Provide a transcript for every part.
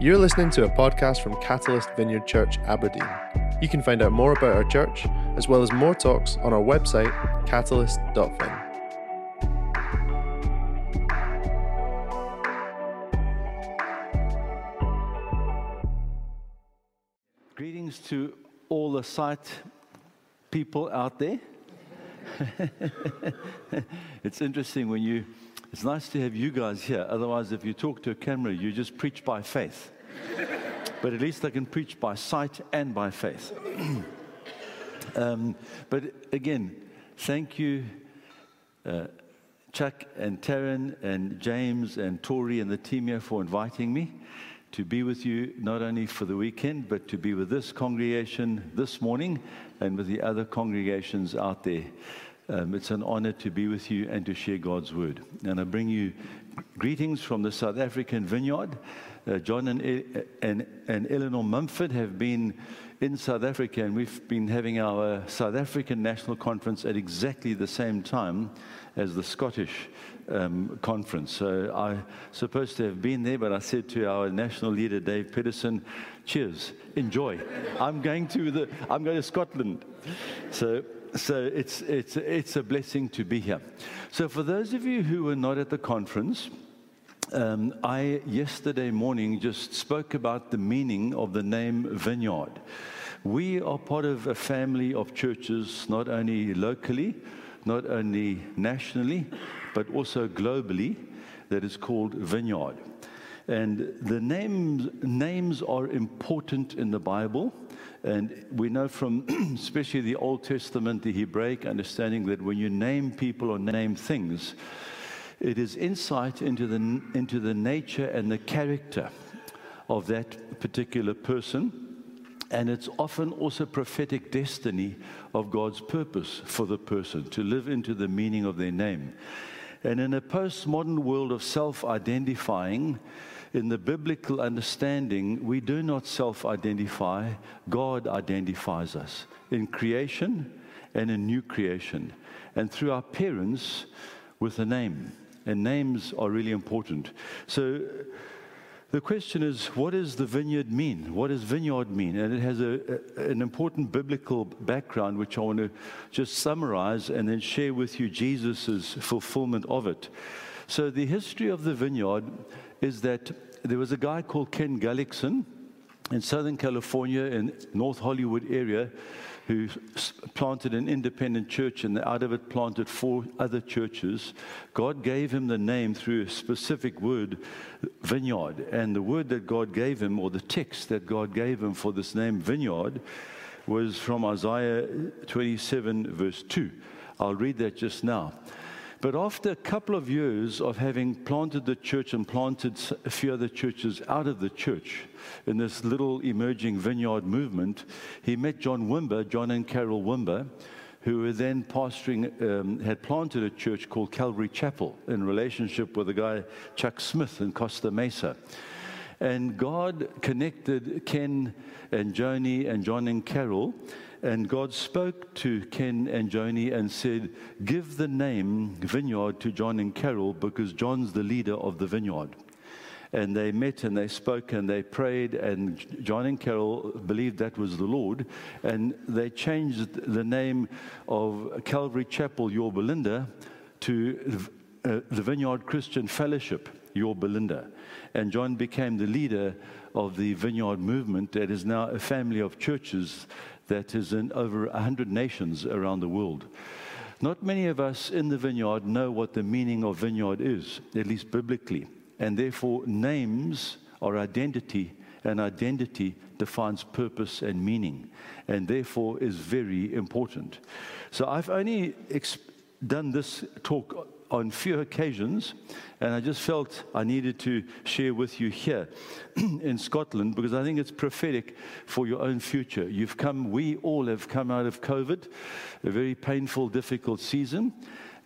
You're listening to a podcast from Catalyst Vineyard Church, Aberdeen. You can find out more about our church, as well as more talks, on our website, catalyst.fin. Greetings to all the sight people out there. it's interesting when you, it's nice to have you guys here. Otherwise, if you talk to a camera, you just preach by faith. But at least I can preach by sight and by faith. um, but again, thank you, uh, Chuck and Taryn and James and Tori and the team here for inviting me to be with you not only for the weekend, but to be with this congregation this morning and with the other congregations out there. Um, it's an honor to be with you and to share God's word. And I bring you greetings from the South African vineyard. Uh, John and, and, and Eleanor Mumford have been in South Africa, and we've been having our South African National Conference at exactly the same time as the Scottish um, conference. So I supposed to have been there, but I said to our national leader Dave Pedersen, "Cheers, enjoy. I'm going to the I'm going to Scotland." So. So it's, it's, it's a blessing to be here. So, for those of you who were not at the conference, um, I yesterday morning just spoke about the meaning of the name Vineyard. We are part of a family of churches, not only locally, not only nationally, but also globally, that is called Vineyard. And the names, names are important in the Bible. And we know from especially the Old Testament, the Hebraic understanding that when you name people or name things, it is insight into the, into the nature and the character of that particular person. And it's often also prophetic destiny of God's purpose for the person to live into the meaning of their name. And in a postmodern world of self identifying, in the biblical understanding, we do not self identify, God identifies us in creation and in new creation. And through our parents with a name. And names are really important. So the question is, what does the vineyard mean? What does vineyard mean? And it has a, a, an important biblical background, which I want to just summarize and then share with you Jesus' fulfillment of it. So, the history of the vineyard is that there was a guy called Ken Gulliksen in Southern California, in North Hollywood area, who planted an independent church and out of it planted four other churches. God gave him the name through a specific word, vineyard. And the word that God gave him, or the text that God gave him for this name, vineyard, was from Isaiah 27, verse 2. I'll read that just now. But after a couple of years of having planted the church and planted a few other churches out of the church in this little emerging vineyard movement, he met John Wimber, John and Carol Wimber, who were then pastoring, um, had planted a church called Calvary Chapel in relationship with a guy, Chuck Smith, in Costa Mesa. And God connected Ken and Joni and John and Carol and God spoke to Ken and Joni and said, Give the name Vineyard to John and Carol because John's the leader of the vineyard. And they met and they spoke and they prayed, and John and Carol believed that was the Lord. And they changed the name of Calvary Chapel, Yorba Linda, to uh, the Vineyard Christian Fellowship, Yorba Linda. And John became the leader of the Vineyard movement that is now a family of churches that is in over 100 nations around the world. Not many of us in the vineyard know what the meaning of vineyard is, at least biblically. And therefore, names are identity, and identity defines purpose and meaning, and therefore is very important. So I've only done this talk on few occasions, and I just felt I needed to share with you here in Scotland because I think it's prophetic for your own future. You've come, we all have come out of COVID, a very painful, difficult season,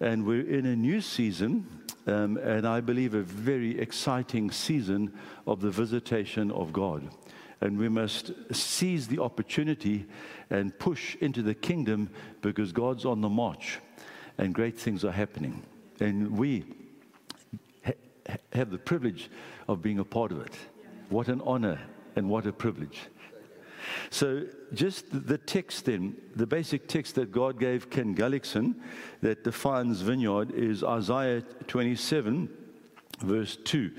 and we're in a new season, um, and I believe a very exciting season of the visitation of God. And we must seize the opportunity and push into the kingdom because God's on the march and great things are happening. And we ha- have the privilege of being a part of it. what an honor and what a privilege. So, just the text then, the basic text that God gave Ken Gulliksen that defines vineyard is Isaiah 27, verse 2.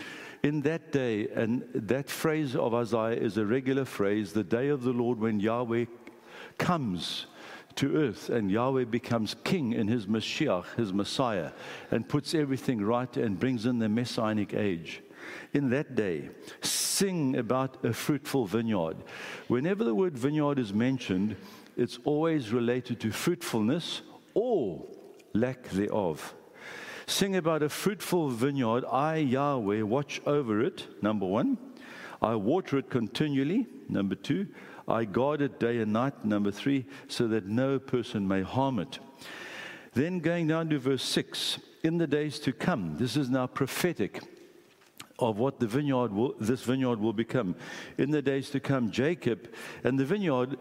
In that day, and that phrase of Isaiah is a regular phrase, the day of the Lord when Yahweh comes to earth and Yahweh becomes king in his Mashiach, his Messiah, and puts everything right and brings in the messianic age. In that day, sing about a fruitful vineyard. Whenever the word vineyard is mentioned, it's always related to fruitfulness or lack thereof. Sing about a fruitful vineyard. I, Yahweh, watch over it, number one. I water it continually, number two. I guard it day and night, number three, so that no person may harm it. Then going down to verse six, in the days to come, this is now prophetic of what the vineyard will, this vineyard will become. In the days to come, Jacob and the vineyard.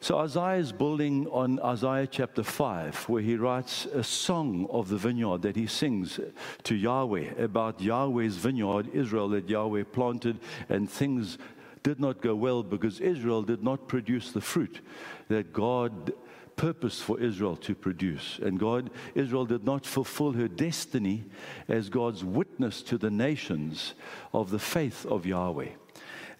So Isaiah is building on Isaiah chapter 5, where he writes a song of the vineyard that he sings to Yahweh about Yahweh's vineyard, Israel, that Yahweh planted, and things did not go well because Israel did not produce the fruit that God purpose for Israel to produce. And God, Israel did not fulfill her destiny as God's witness to the nations of the faith of Yahweh.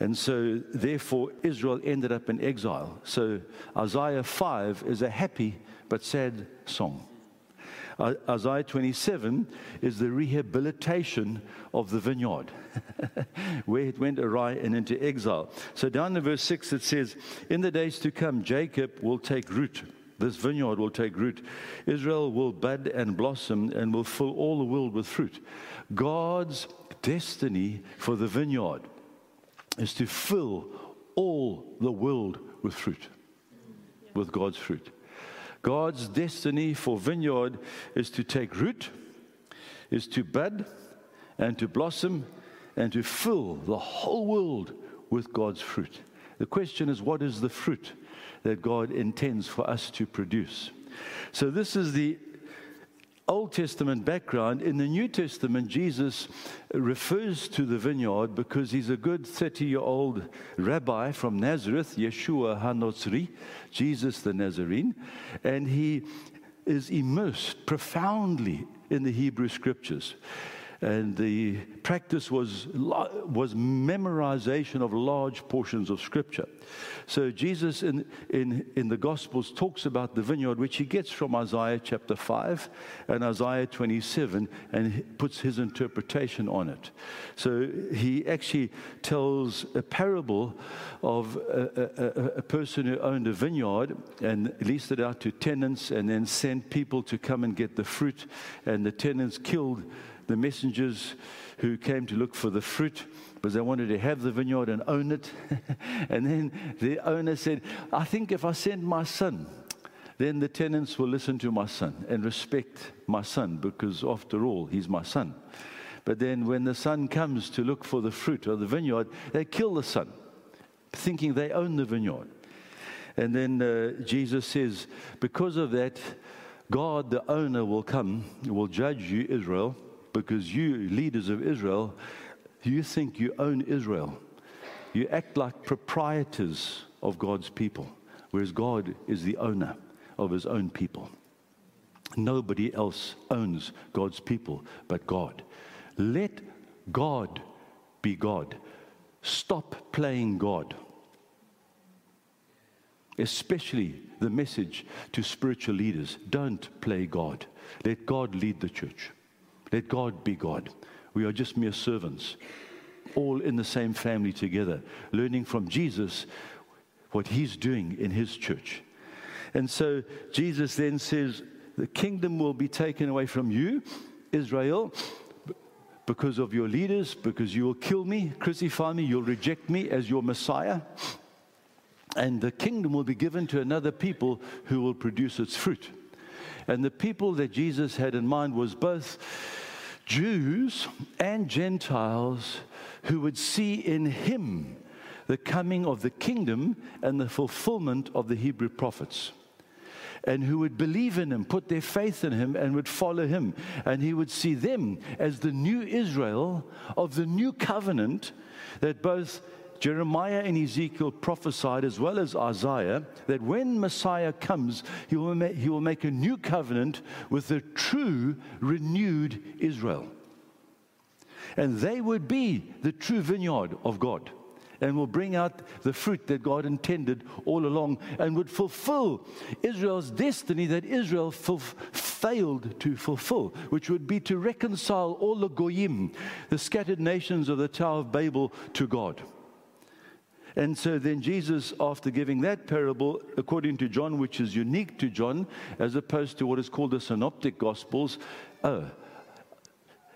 And so, therefore, Israel ended up in exile. So, Isaiah 5 is a happy but sad song. Isaiah 27 is the rehabilitation of the vineyard, where it went awry and into exile. So, down in verse 6, it says, In the days to come, Jacob will take root this vineyard will take root. Israel will bud and blossom and will fill all the world with fruit. God's destiny for the vineyard is to fill all the world with fruit, with God's fruit. God's destiny for vineyard is to take root, is to bud and to blossom and to fill the whole world with God's fruit. The question is, what is the fruit? that God intends for us to produce. So, this is the Old Testament background. In the New Testament, Jesus refers to the vineyard because he's a good 30 year old rabbi from Nazareth, Yeshua HaNotzri, Jesus the Nazarene, and he is immersed profoundly in the Hebrew scriptures and the practice was, was memorization of large portions of Scripture. So Jesus in, in, in the Gospels talks about the vineyard, which he gets from Isaiah chapter 5 and Isaiah 27, and puts his interpretation on it. So he actually tells a parable of a, a, a person who owned a vineyard and leased it out to tenants and then sent people to come and get the fruit, and the tenants killed the messengers who came to look for the fruit because they wanted to have the vineyard and own it. and then the owner said, I think if I send my son, then the tenants will listen to my son and respect my son because, after all, he's my son. But then when the son comes to look for the fruit of the vineyard, they kill the son, thinking they own the vineyard. And then uh, Jesus says, because of that, God, the owner, will come, will judge you, Israel, because you, leaders of Israel, you think you own Israel. You act like proprietors of God's people, whereas God is the owner of his own people. Nobody else owns God's people but God. Let God be God. Stop playing God. Especially the message to spiritual leaders don't play God. Let God lead the church. Let God be God. We are just mere servants, all in the same family together, learning from Jesus what he's doing in his church. And so Jesus then says, The kingdom will be taken away from you, Israel, because of your leaders, because you will kill me, crucify me, you'll reject me as your Messiah. And the kingdom will be given to another people who will produce its fruit. And the people that Jesus had in mind was both Jews and Gentiles who would see in him the coming of the kingdom and the fulfillment of the Hebrew prophets. And who would believe in him, put their faith in him, and would follow him. And he would see them as the new Israel of the new covenant that both Jeremiah and Ezekiel prophesied, as well as Isaiah, that when Messiah comes, he will, ma- he will make a new covenant with the true, renewed Israel. And they would be the true vineyard of God and will bring out the fruit that God intended all along and would fulfill Israel's destiny that Israel failed to fulfill, which would be to reconcile all the Goyim, the scattered nations of the Tower of Babel, to God. And so then Jesus, after giving that parable, according to John, which is unique to John, as opposed to what is called the Synoptic Gospels, oh,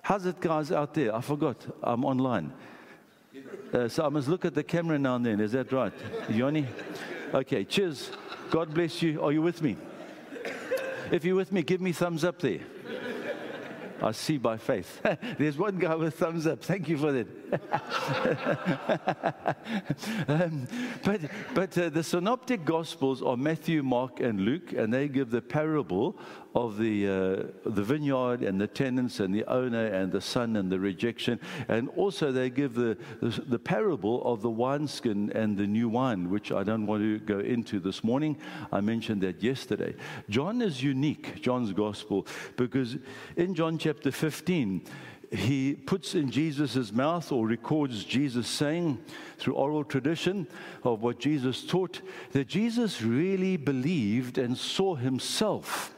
how's it, guys, out there? I forgot. I'm online. Uh, so I must look at the camera now and then. Is that right? Yoni? Okay, cheers. God bless you. Are you with me? If you're with me, give me thumbs up there. I see by faith. There's one guy with thumbs up. Thank you for that. um, but but uh, the synoptic gospels are Matthew, Mark, and Luke, and they give the parable of the, uh, the vineyard and the tenants and the owner and the son and the rejection. And also, they give the, the, the parable of the wineskin and the new wine, which I don't want to go into this morning. I mentioned that yesterday. John is unique, John's gospel, because in John chapter 15, he puts in Jesus' mouth or records Jesus saying through oral tradition of what Jesus taught that Jesus really believed and saw himself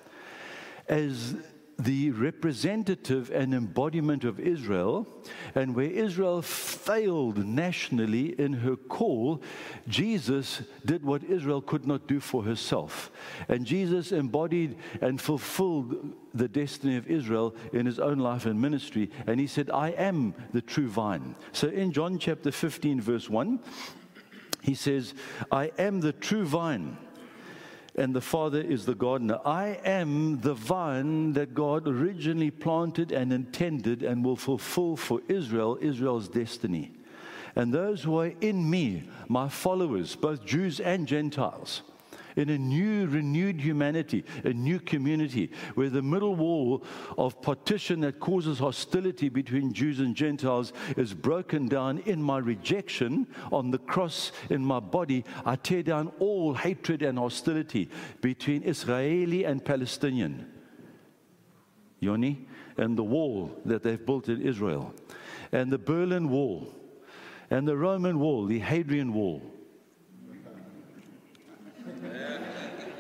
as the representative and embodiment of Israel, and where Israel failed nationally in her call, Jesus did what Israel could not do for herself. And Jesus embodied and fulfilled the destiny of Israel in his own life and ministry. And he said, I am the true vine. So in John chapter 15, verse 1, he says, I am the true vine and the Father is the gardener. I am the vine that God originally planted and intended and will fulfill for Israel, Israel's destiny. And those who are in me, my followers, both Jews and Gentiles, in a new, renewed humanity, a new community, where the middle wall of partition that causes hostility between Jews and Gentiles is broken down in my rejection on the cross in my body. I tear down all hatred and hostility between Israeli and Palestinian. Yoni, and the wall that they've built in Israel, and the Berlin Wall, and the Roman Wall, the Hadrian Wall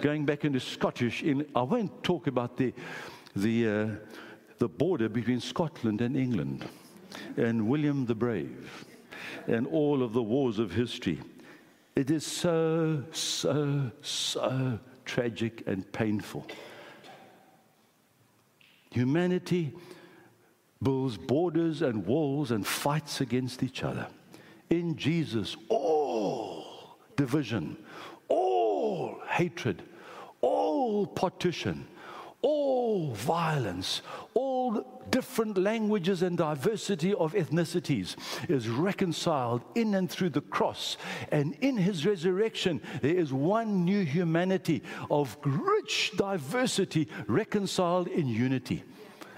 going back into Scottish, in, I won't talk about the, the, uh, the border between Scotland and England and William the Brave and all of the wars of history. It is so, so, so tragic and painful. Humanity builds borders and walls and fights against each other. In Jesus, all division, all hatred, all partition, all violence, all different languages and diversity of ethnicities is reconciled in and through the cross. And in his resurrection, there is one new humanity of rich diversity reconciled in unity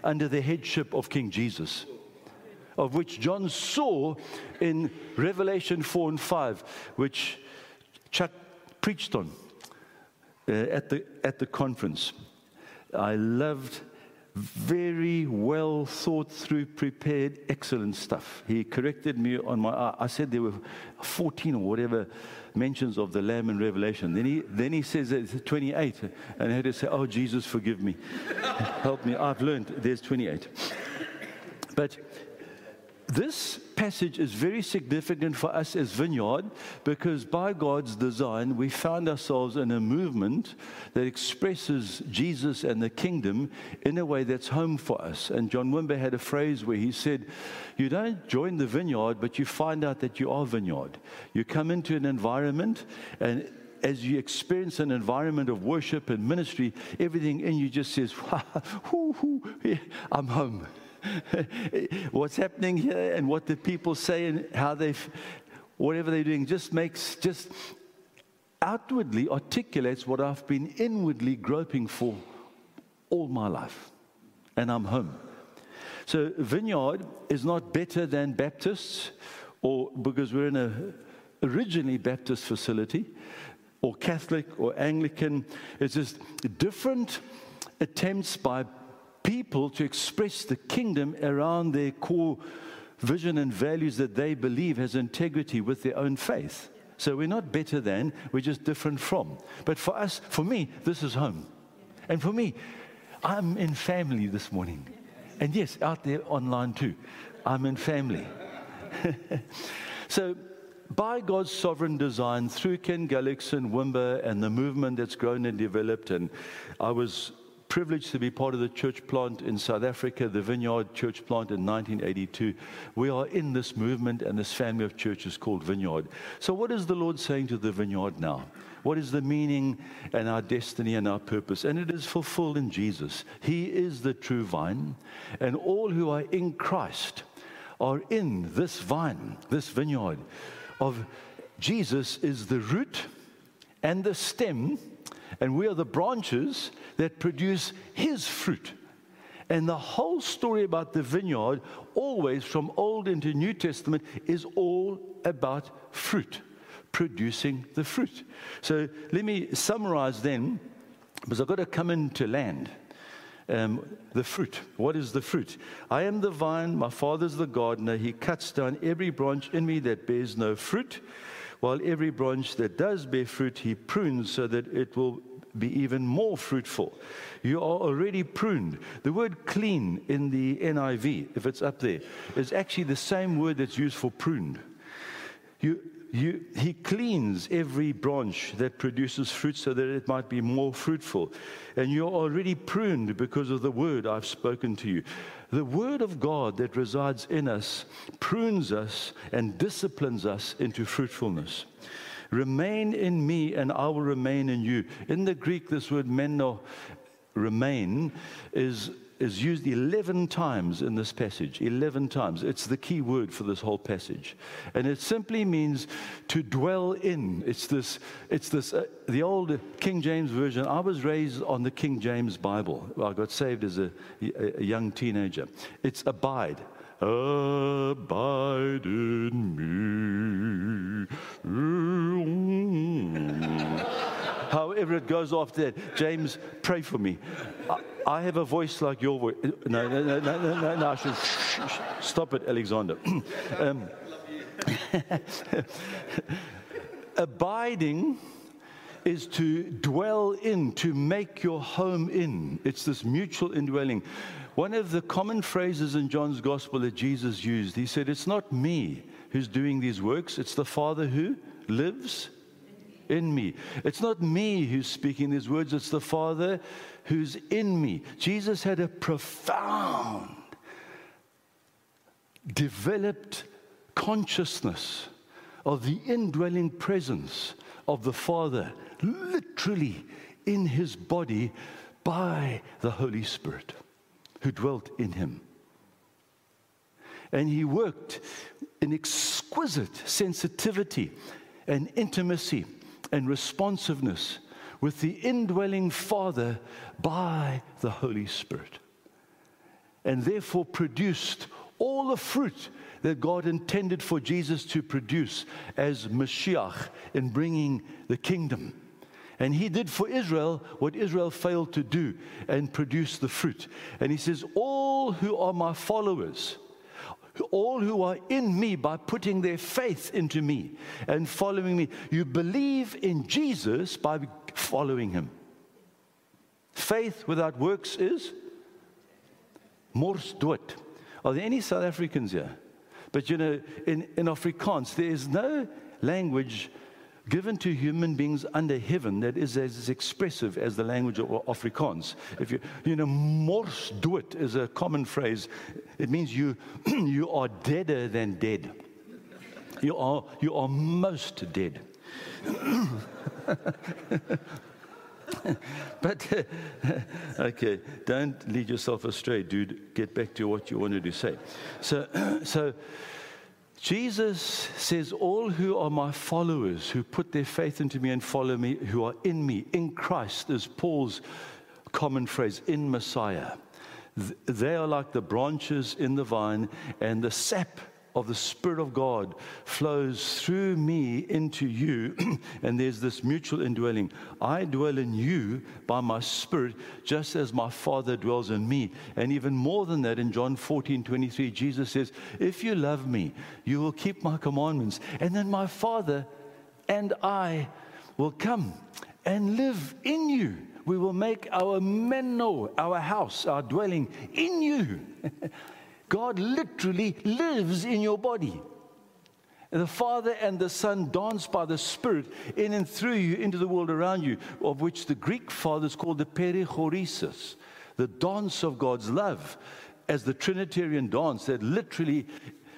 under the headship of King Jesus. Of which John saw in Revelation 4 and 5, which Chuck preached on uh, at, the, at the conference. I loved very well thought through, prepared, excellent stuff. He corrected me on my. I said there were 14 or whatever mentions of the Lamb in Revelation. Then he, then he says it's 28, and I had to say, Oh, Jesus, forgive me. Help me. I've learned there's 28. But this passage is very significant for us as Vineyard because by God's design, we found ourselves in a movement that expresses Jesus and the kingdom in a way that's home for us. And John Wimber had a phrase where he said, You don't join the vineyard, but you find out that you are vineyard. You come into an environment and as you experience an environment of worship and ministry, everything in you just says, I'm home. what's happening here and what the people say and how they, whatever they're doing, just makes, just outwardly articulates what I've been inwardly groping for all my life. And I'm home. So, Vineyard is not better than Baptists or because we're in a originally Baptist facility or Catholic or Anglican. It's just different attempts by people to express the kingdom around their core vision and values that they believe has integrity with their own faith. So we're not better than, we're just different from. But for us, for me, this is home. And for me, I'm in family this morning. And yes, out there online too. I'm in family. so, by God's sovereign design, through Ken Gulliksen, Wimber, and the movement that's grown and developed, and I was privileged to be part of the church plant in South Africa, the Vineyard Church plant in 1982. We are in this movement and this family of churches called Vineyard. So, what is the Lord saying to the Vineyard now? What is the meaning and our destiny and our purpose? And it is fulfilled in Jesus. He is the true vine, and all who are in Christ are in this vine, this vineyard of Jesus is the root and the stem, and we are the branches that produce his fruit. And the whole story about the vineyard, always from Old into New Testament, is all about fruit, producing the fruit. So let me summarize then, because I've got to come into land. Um, the fruit. What is the fruit? I am the vine, my father's the gardener. He cuts down every branch in me that bears no fruit, while every branch that does bear fruit, he prunes so that it will be even more fruitful. You are already pruned. The word clean in the NIV, if it's up there, is actually the same word that's used for pruned. You, you, he cleans every branch that produces fruit so that it might be more fruitful. And you're already pruned because of the word I've spoken to you. The word of God that resides in us prunes us and disciplines us into fruitfulness. Remain in me, and I will remain in you. In the Greek, this word meno, remain, is is used 11 times in this passage. 11 times. It's the key word for this whole passage. And it simply means to dwell in. It's this, it's this, uh, the old King James Version. I was raised on the King James Bible. I got saved as a, a young teenager. It's abide. Abide in me. However, it goes off there. James, pray for me. I, I have a voice like your voice. No, no, no, no, no, no, no I should sh- sh- stop it, Alexander. um, abiding is to dwell in, to make your home in. It's this mutual indwelling. One of the common phrases in John's gospel that Jesus used, he said, It's not me who's doing these works, it's the Father who lives in me. It's not me who's speaking these words, it's the Father who's in me. Jesus had a profound, developed consciousness of the indwelling presence of the Father, literally in his body by the Holy Spirit who dwelt in him. And he worked in exquisite sensitivity and intimacy and responsiveness with the indwelling Father by the Holy Spirit. And therefore produced all the fruit that God intended for Jesus to produce as Mashiach in bringing the kingdom. And he did for Israel what Israel failed to do and produce the fruit. And he says, All who are my followers, all who are in me by putting their faith into me and following me. You believe in Jesus by following him. Faith without works is mors dood. Are there any South Africans here? But you know, in, in Afrikaans, there is no language given to human beings under heaven that is as expressive as the language of Afrikaans. If you, you know, mors dood is a common phrase. It means you, you are deader than dead. You are, you are most dead. but, okay, don't lead yourself astray, dude. Get back to what you wanted to say. So, so, Jesus says, All who are my followers, who put their faith into me and follow me, who are in me, in Christ, is Paul's common phrase, in Messiah. They are like the branches in the vine, and the sap of the Spirit of God flows through me into you, and there's this mutual indwelling. I dwell in you by my Spirit, just as my Father dwells in me. And even more than that, in John 14 23, Jesus says, If you love me, you will keep my commandments. And then my Father and I will come and live in you. We will make our meno, our house, our dwelling in you. God literally lives in your body. The Father and the Son dance by the Spirit in and through you into the world around you, of which the Greek fathers called the perichoresis, the dance of God's love, as the Trinitarian dance that literally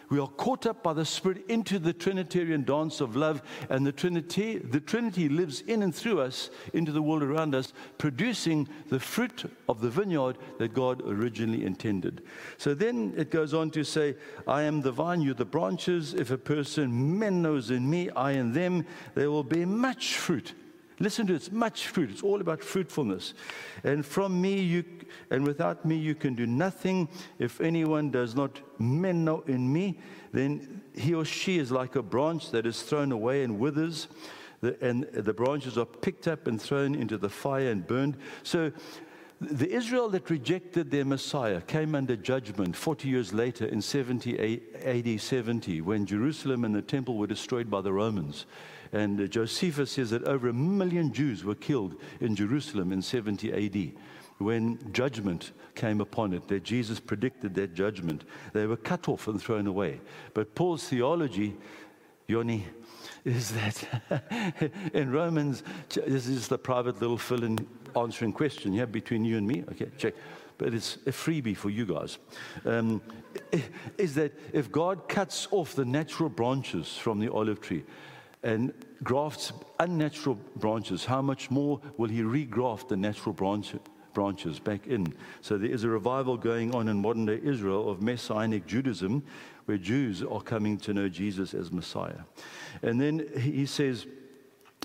we are caught up by the Spirit into the Trinitarian dance of love, and the Trinity, the Trinity lives in and through us into the world around us, producing the fruit of the vineyard that God originally intended. So then it goes on to say, I am the vine, you the branches. If a person menos in me, I in them, they will bear much fruit. Listen to it, it's much fruit. It's all about fruitfulness. And from me, you, and without me, you can do nothing. If anyone does not meno in me, then he or she is like a branch that is thrown away and withers. The, and the branches are picked up and thrown into the fire and burned. So the Israel that rejected their Messiah came under judgment 40 years later in 70 AD 70 when Jerusalem and the temple were destroyed by the Romans. And Josephus says that over a million Jews were killed in Jerusalem in 70 AD when judgment came upon it, that Jesus predicted that judgment. They were cut off and thrown away. But Paul's theology, Yoni, is that in Romans, this is the private little fill in answering question, yeah, between you and me. Okay, check. But it's a freebie for you guys. Um, is that if God cuts off the natural branches from the olive tree, and grafts unnatural branches, how much more will he regraft the natural branch, branches back in? So there is a revival going on in modern day Israel of Messianic Judaism, where Jews are coming to know Jesus as Messiah. And then he says,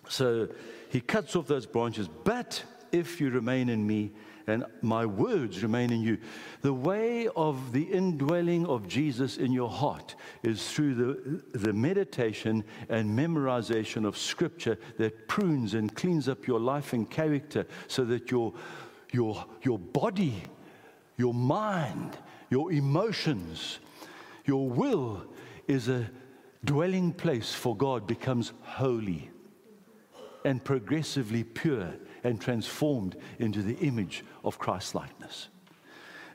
so he cuts off those branches, but if you remain in me, and my words remain in you. The way of the indwelling of Jesus in your heart is through the, the meditation and memorization of scripture that prunes and cleans up your life and character so that your, your, your body, your mind, your emotions, your will is a dwelling place for God becomes holy and progressively pure and transformed into the image of Christ likeness.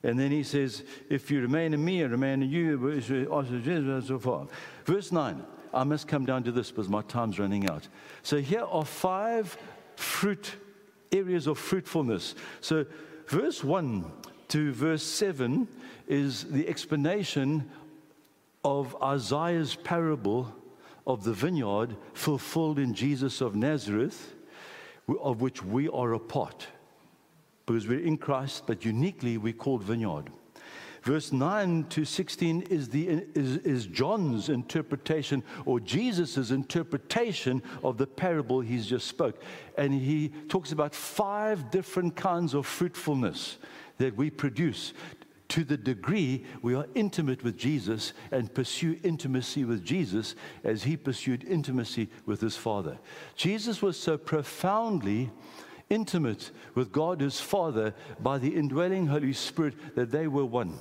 And then he says, If you remain in me and remain in you, so. Verse 9, I must come down to this because my time's running out. So here are five fruit areas of fruitfulness. So verse 1 to verse 7 is the explanation of Isaiah's parable of the vineyard fulfilled in Jesus of Nazareth of which we are a part. Because we're in Christ, but uniquely we're called vineyard. Verse 9 to 16 is, the, is, is John's interpretation or Jesus' interpretation of the parable he's just spoke. And he talks about five different kinds of fruitfulness that we produce to the degree we are intimate with Jesus and pursue intimacy with Jesus as he pursued intimacy with his Father. Jesus was so profoundly intimate with God his Father by the indwelling Holy Spirit that they were one.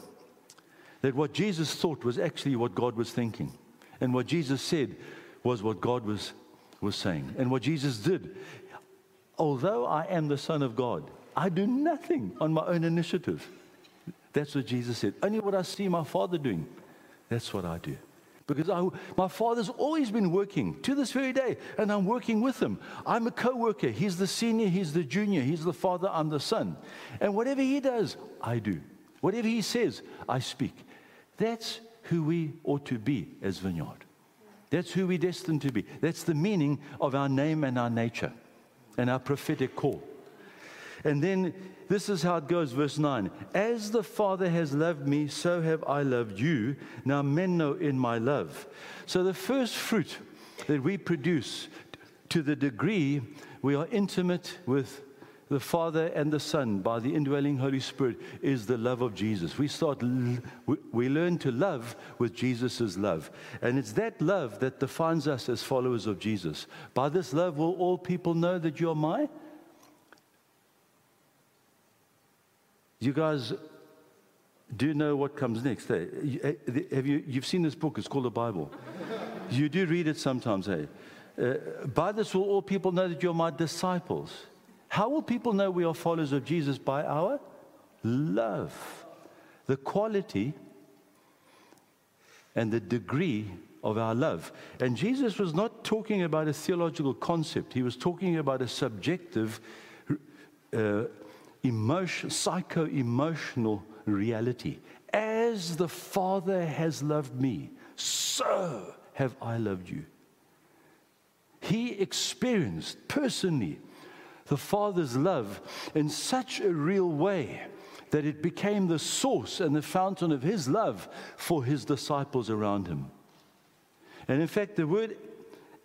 That what Jesus thought was actually what God was thinking. And what Jesus said was what God was, was saying. And what Jesus did, although I am the Son of God, I do nothing on my own initiative. That's what Jesus said. Only what I see my Father doing, that's what I do. Because I, my Father's always been working to this very day, and I'm working with him. I'm a co worker. He's the senior, he's the junior, he's the Father, I'm the Son. And whatever he does, I do. Whatever he says, I speak. That's who we ought to be as Vineyard. That's who we're destined to be. That's the meaning of our name and our nature and our prophetic call. And then this is how it goes, verse 9. As the Father has loved me, so have I loved you. Now meno in my love. So the first fruit that we produce to the degree we are intimate with the Father and the Son by the indwelling Holy Spirit is the love of Jesus. We start, we learn to love with Jesus' love. And it's that love that defines us as followers of Jesus. By this love will all people know that you're my. You guys do know what comes next. Eh? Have you, you've seen this book, it's called the Bible. you do read it sometimes, hey? Uh, by this will all people know that you're my disciples. How will people know we are followers of Jesus? By our love. The quality and the degree of our love. And Jesus was not talking about a theological concept, he was talking about a subjective, uh, emotion, psycho emotional reality. As the Father has loved me, so have I loved you. He experienced personally the Father's love in such a real way that it became the source and the fountain of His love for His disciples around Him. And in fact, the word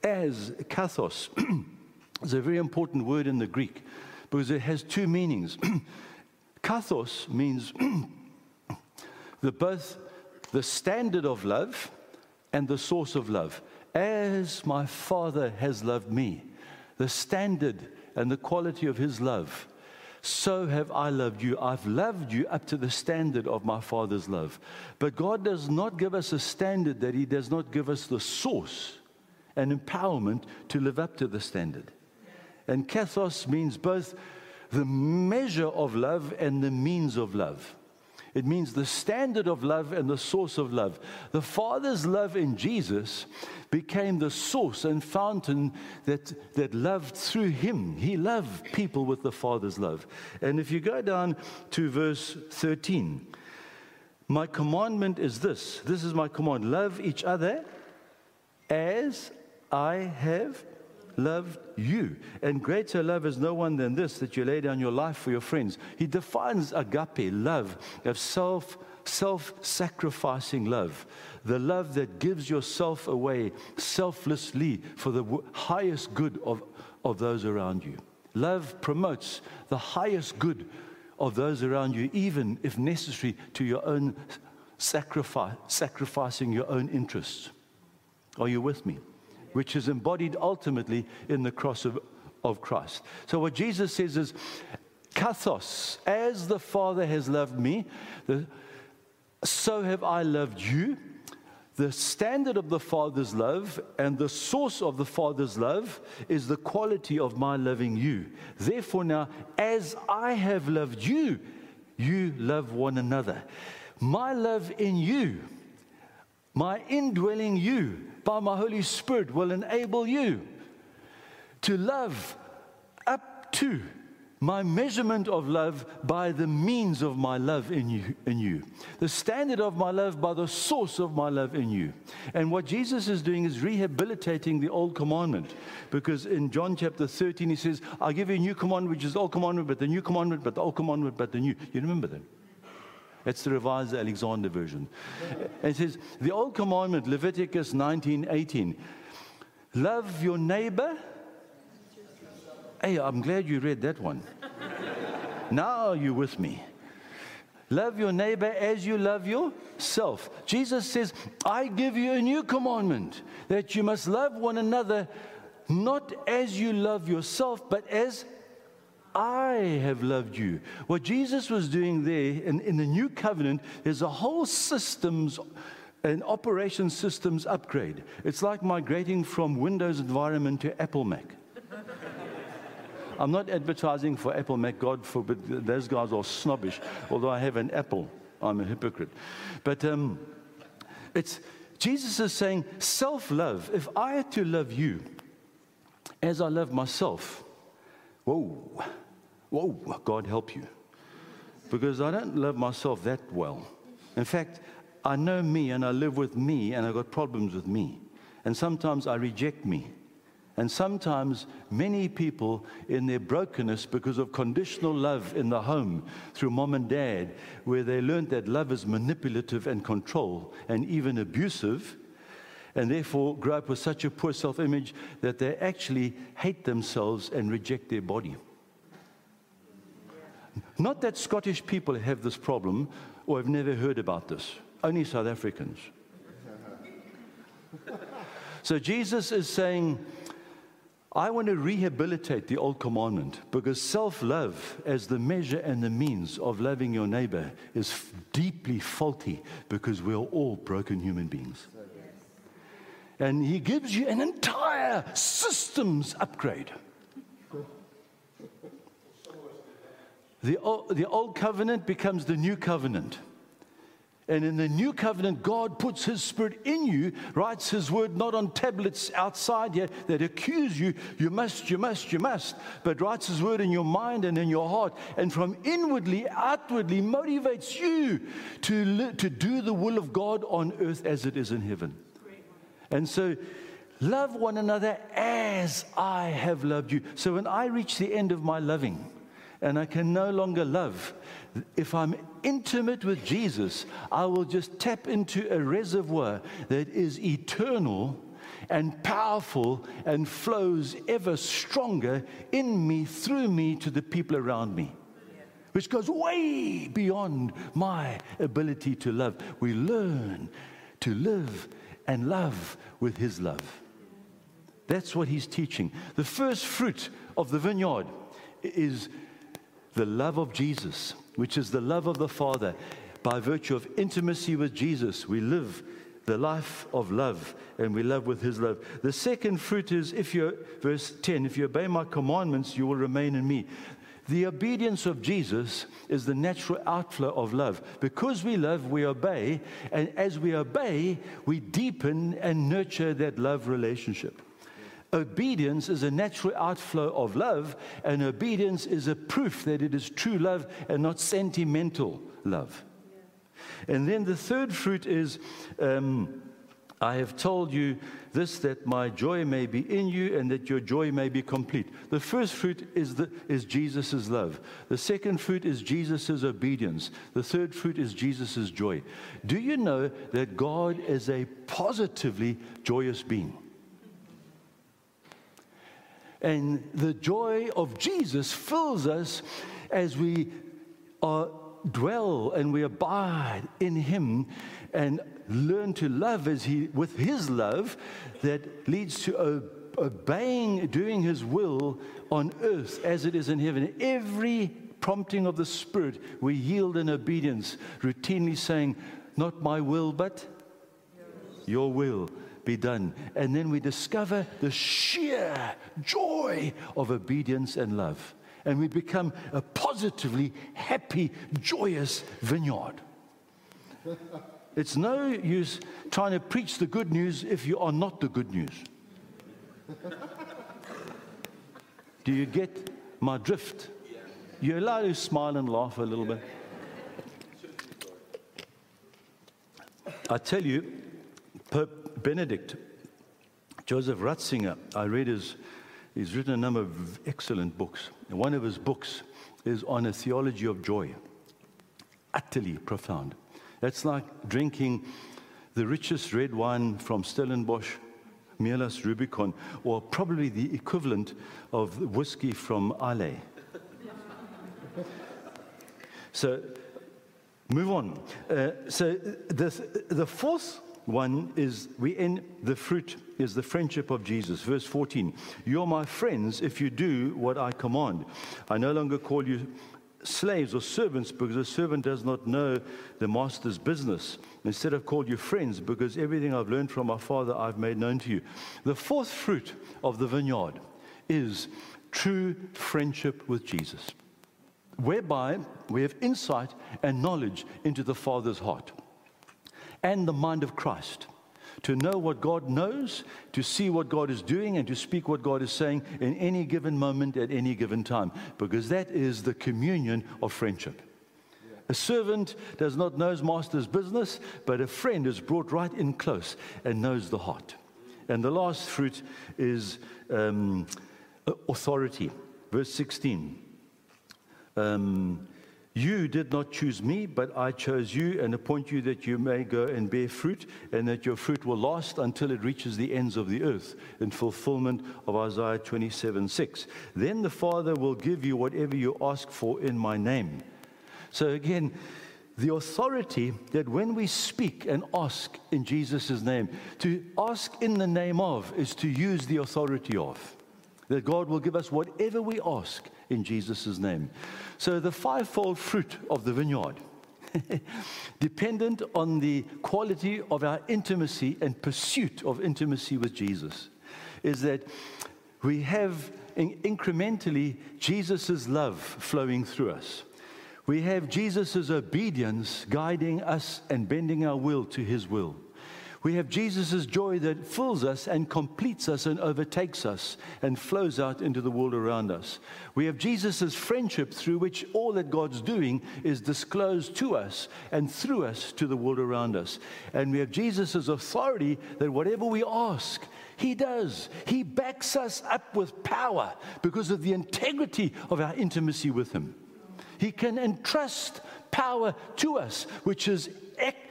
as, kathos, is a very important word in the Greek because it has two meanings. kathos means the both the standard of love and the source of love. As my Father has loved me, the standard and the quality of his love. So have I loved you. I've loved you up to the standard of my Father's love. But God does not give us a standard that He does not give us the source and empowerment to live up to the standard. And kathos means both the measure of love and the means of love. It means the standard of love and the source of love. The Father's love in Jesus became the source and fountain that, that loved through him. He loved people with the Father's love. And if you go down to verse 13, my commandment is this this is my command love each other as I have loved you. And greater love is no one than this that you lay down your life for your friends. He defines agape, love, of self self sacrificing love, the love that gives yourself away selflessly for the highest good of, of those around you. Love promotes the highest good of those around you, even if necessary, to your own sacrifice, sacrificing your own interests. Are you with me? Which is embodied ultimately in the cross of, of Christ. So, what Jesus says is, Kathos, as the Father has loved me, the, so have I loved you. The standard of the Father's love and the source of the Father's love is the quality of my loving you. Therefore, now, as I have loved you, you love one another. My love in you, my indwelling you, by my Holy Spirit will enable you to love up to my measurement of love by the means of my love in you, in you. The standard of my love by the source of my love in you. And what Jesus is doing is rehabilitating the old commandment. Because in John chapter 13, he says, I'll give you a new commandment, which is the old commandment, but the new commandment, but the old commandment, but the new. You remember that? It's the revised Alexander version. It says, the old commandment, Leviticus 19 18, love your neighbor. Hey, I'm glad you read that one. now are you with me? Love your neighbor as you love yourself. Jesus says, I give you a new commandment that you must love one another not as you love yourself, but as I have loved you. What Jesus was doing there in, in the new covenant is a whole systems an operation systems upgrade. It's like migrating from Windows environment to Apple Mac. I'm not advertising for Apple Mac, God forbid, those guys are snobbish, although I have an Apple. I'm a hypocrite. But um, it's, Jesus is saying self love. If I had to love you as I love myself, whoa, Whoa, God help you. Because I don't love myself that well. In fact, I know me and I live with me and I've got problems with me. And sometimes I reject me. And sometimes many people, in their brokenness because of conditional love in the home through mom and dad, where they learned that love is manipulative and control and even abusive, and therefore grow up with such a poor self image that they actually hate themselves and reject their body. Not that Scottish people have this problem or have never heard about this, only South Africans. so Jesus is saying, I want to rehabilitate the old commandment because self love, as the measure and the means of loving your neighbor, is f- deeply faulty because we're all broken human beings. And he gives you an entire systems upgrade. The old, the old covenant becomes the new covenant. And in the new covenant, God puts his spirit in you, writes his word not on tablets outside here that accuse you, you must, you must, you must, but writes his word in your mind and in your heart, and from inwardly, outwardly motivates you to, to do the will of God on earth as it is in heaven. And so, love one another as I have loved you. So, when I reach the end of my loving, and I can no longer love. If I'm intimate with Jesus, I will just tap into a reservoir that is eternal and powerful and flows ever stronger in me, through me, to the people around me. Which goes way beyond my ability to love. We learn to live and love with His love. That's what He's teaching. The first fruit of the vineyard is the love of Jesus, which is the love of the Father. By virtue of intimacy with Jesus, we live the life of love and we love with his love. The second fruit is if you verse 10, if you obey my commandments, you will remain in me. The obedience of Jesus is the natural outflow of love. Because we love, we obey, and as we obey, we deepen and nurture that love relationship. Obedience is a natural outflow of love, and obedience is a proof that it is true love and not sentimental love. And then the third fruit is um, I have told you this that my joy may be in you and that your joy may be complete. The first fruit is, is Jesus' love. The second fruit is Jesus' obedience. The third fruit is Jesus' joy. Do you know that God is a positively joyous being? And the joy of Jesus fills us as we are, dwell and we abide in Him and learn to love as He, with His love that leads to obeying, doing His will on earth as it is in heaven. Every prompting of the Spirit, we yield in obedience, routinely saying, Not my will, but your will be done. And then we discover the sheer joy of obedience and love. And we become a positively happy, joyous vineyard. It's no use trying to preach the good news if you are not the good news. Do you get my drift? You're allowed to smile and laugh a little bit. I tell you, Benedict, Joseph Ratzinger, I read his, he's written a number of excellent books. One of his books is on a theology of joy, utterly profound. That's like drinking the richest red wine from Stellenbosch, Meerlust Rubicon, or probably the equivalent of whiskey from Islay. so, move on. Uh, so, the, the fourth one is we end the fruit is the friendship of Jesus. Verse 14 You're my friends if you do what I command. I no longer call you slaves or servants because a servant does not know the master's business. Instead, I've called you friends because everything I've learned from my father I've made known to you. The fourth fruit of the vineyard is true friendship with Jesus, whereby we have insight and knowledge into the Father's heart and the mind of Christ. To know what God knows, to see what God is doing, and to speak what God is saying in any given moment at any given time, because that is the communion of friendship. A servant does not know his master's business, but a friend is brought right in close and knows the heart. And the last fruit is um, authority. Verse 16. Um, You did not choose me, but I chose you and appoint you that you may go and bear fruit, and that your fruit will last until it reaches the ends of the earth, in fulfillment of Isaiah 27 6. Then the Father will give you whatever you ask for in my name. So again, the authority that when we speak and ask in Jesus' name, to ask in the name of is to use the authority of. That God will give us whatever we ask in Jesus' name. So the fivefold fruit of the vineyard, dependent on the quality of our intimacy and pursuit of intimacy with Jesus, is that we have incrementally Jesus' love flowing through us. We have Jesus' obedience guiding us and bending our will to his will. We have Jesus' joy that fills us and completes us and overtakes us and flows out into the world around us. We have Jesus' friendship through which all that God's doing is disclosed to us and through us to the world around us. And we have Jesus' authority that whatever we ask, He does. He backs us up with power because of the integrity of our intimacy with Him. He can entrust power to us, which is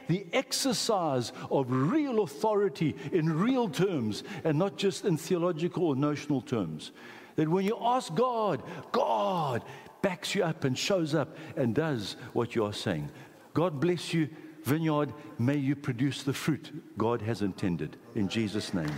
the exercise of real authority in real terms and not just in theological or notional terms. That when you ask God, God backs you up and shows up and does what you are saying. God bless you, vineyard. May you produce the fruit God has intended. In Jesus' name.